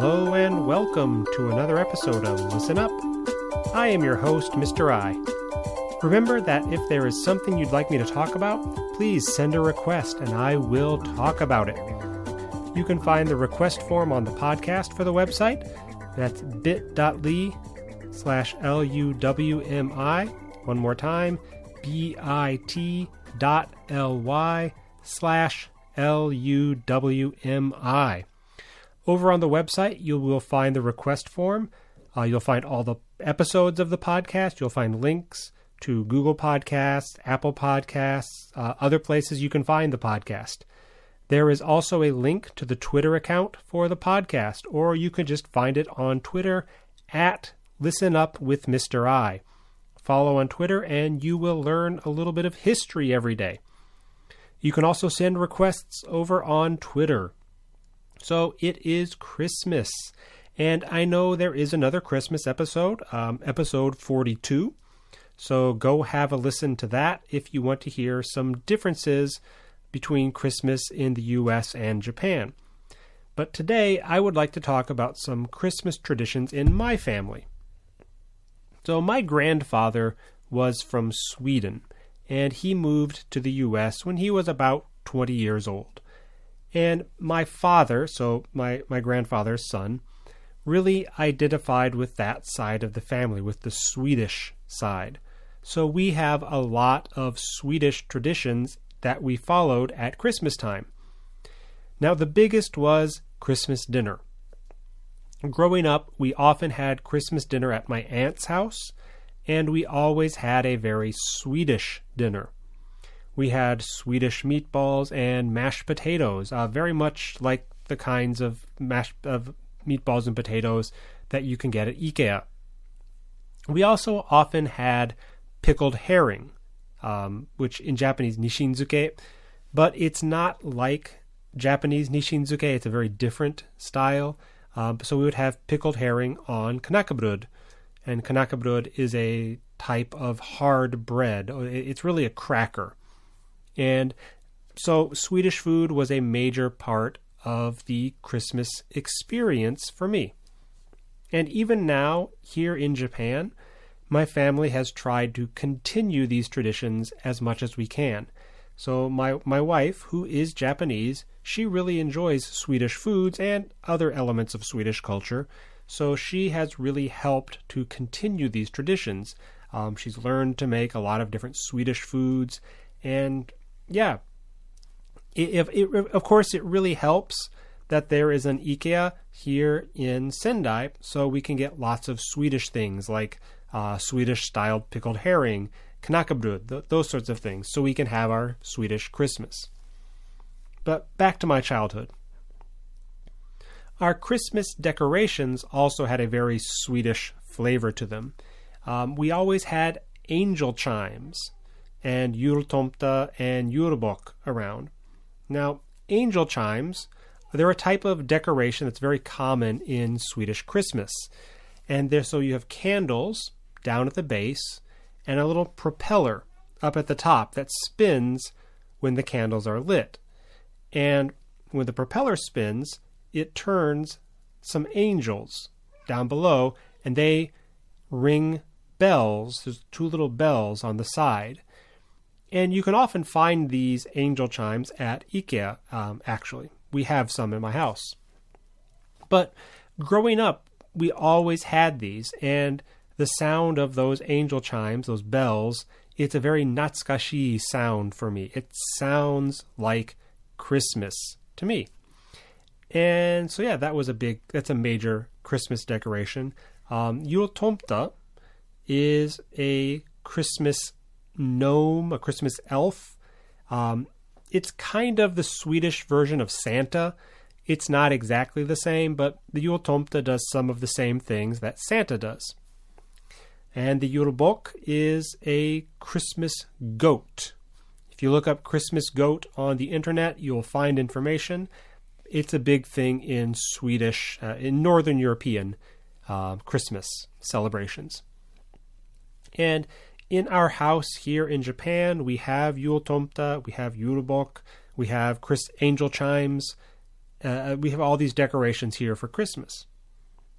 Hello and welcome to another episode of Listen Up. I am your host, Mr. I. Remember that if there is something you'd like me to talk about, please send a request and I will talk about it. You can find the request form on the podcast for the website. That's bit.ly slash L-U-W-M-I. One more time, bit dot L-Y slash L-U-W-M-I. Over on the website, you will find the request form. Uh, you'll find all the episodes of the podcast. You'll find links to Google Podcasts, Apple Podcasts, uh, other places you can find the podcast. There is also a link to the Twitter account for the podcast, or you can just find it on Twitter at Listen Up with Mr. I. Follow on Twitter, and you will learn a little bit of history every day. You can also send requests over on Twitter. So it is Christmas. And I know there is another Christmas episode, um, episode 42. So go have a listen to that if you want to hear some differences between Christmas in the US and Japan. But today I would like to talk about some Christmas traditions in my family. So, my grandfather was from Sweden, and he moved to the US when he was about 20 years old. And my father, so my, my grandfather's son, really identified with that side of the family, with the Swedish side. So we have a lot of Swedish traditions that we followed at Christmas time. Now, the biggest was Christmas dinner. Growing up, we often had Christmas dinner at my aunt's house, and we always had a very Swedish dinner. We had Swedish meatballs and mashed potatoes, uh, very much like the kinds of mashed of meatballs and potatoes that you can get at IKEA. We also often had pickled herring, um, which in Japanese nishinzuke, but it's not like Japanese nishinzuke. It's a very different style. Um, so we would have pickled herring on knäckebröd, and knäckebröd is a type of hard bread. It's really a cracker, and so Swedish food was a major part of the Christmas experience for me. And even now, here in Japan, my family has tried to continue these traditions as much as we can. So my my wife, who is Japanese, she really enjoys Swedish foods and other elements of Swedish culture. So she has really helped to continue these traditions. Um, she's learned to make a lot of different Swedish foods, and yeah, it, it, of course it really helps that there is an IKEA here in Sendai, so we can get lots of Swedish things like uh, Swedish styled pickled herring, knäckebröd, th- those sorts of things, so we can have our Swedish Christmas. But back to my childhood. Our Christmas decorations also had a very Swedish flavor to them. Um, we always had angel chimes and jultomte and julbok around. Now, angel chimes, they're a type of decoration that's very common in Swedish Christmas. And there, so you have candles down at the base and a little propeller up at the top that spins when the candles are lit. And when the propeller spins, it turns some angels down below and they ring bells. There's two little bells on the side. And you can often find these angel chimes at IKEA, um, actually. We have some in my house. But growing up, we always had these, and the sound of those angel chimes, those bells, it's a very natsukashi sound for me. It sounds like Christmas to me. And so yeah, that was a big that's a major Christmas decoration. Um Jultomte is a Christmas gnome, a Christmas elf. Um, it's kind of the Swedish version of Santa. It's not exactly the same, but the Jultomte does some of the same things that Santa does. And the Julbok is a Christmas goat. If you look up Christmas goat on the internet, you'll find information. It's a big thing in Swedish, uh, in Northern European uh, Christmas celebrations. And in our house here in Japan, we have Jultomte, we have Julbok, we have Chris angel chimes, uh, we have all these decorations here for Christmas.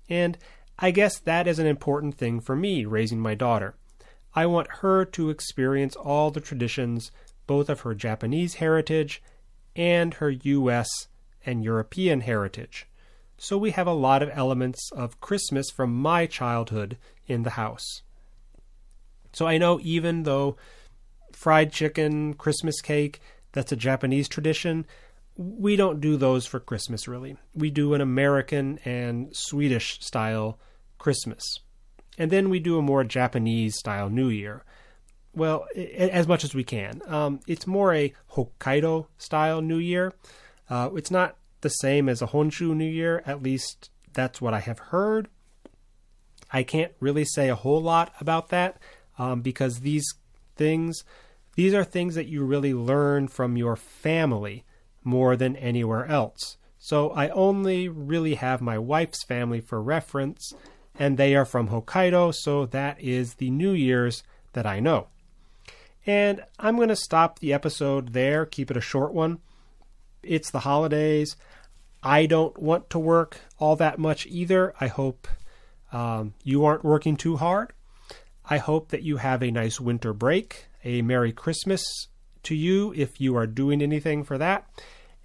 And I guess that is an important thing for me raising my daughter. I want her to experience all the traditions, both of her Japanese heritage and her U.S. and European heritage. So we have a lot of elements of Christmas from my childhood in the house. So I know even though fried chicken, Christmas cake, that's a Japanese tradition, we don't do those for Christmas really. We do an American and Swedish style Christmas. And then we do a more Japanese style New Year. Well, as much as we can. Um, it's more a Hokkaido style New Year. Uh, it's not the same as a Honshu New Year, at least that's what I have heard. I can't really say a whole lot about that um, because these things, these are things that you really learn from your family more than anywhere else. So I only really have my wife's family for reference, and they are from Hokkaido, so that is the New Year's that I know. And I'm going to stop the episode there, keep it a short one. It's the holidays. I don't want to work all that much either. I hope um, you aren't working too hard. I hope that you have a nice winter break, a Merry Christmas to you if you are doing anything for that,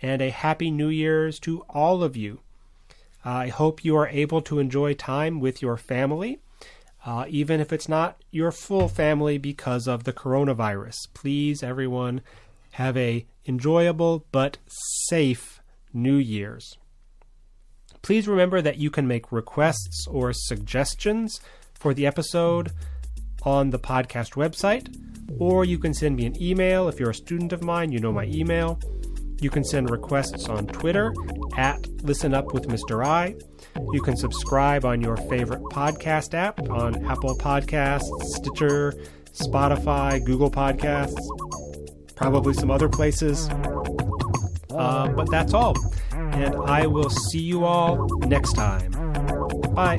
and a Happy New Year's to all of you. I hope you are able to enjoy time with your family, uh, even if it's not your full family because of the coronavirus. Please, everyone, have a enjoyable but safe New Year's. Please remember that you can make requests or suggestions for the episode on the podcast website, or you can send me an email. If you're a student of mine, you know my email. You can send requests on Twitter at Listen Up with Mr. I. You can subscribe on your favorite podcast app on Apple Podcasts, Stitcher, Spotify, Google Podcasts, probably some other places. Uh, but that's all. And I will see you all next time. Bye.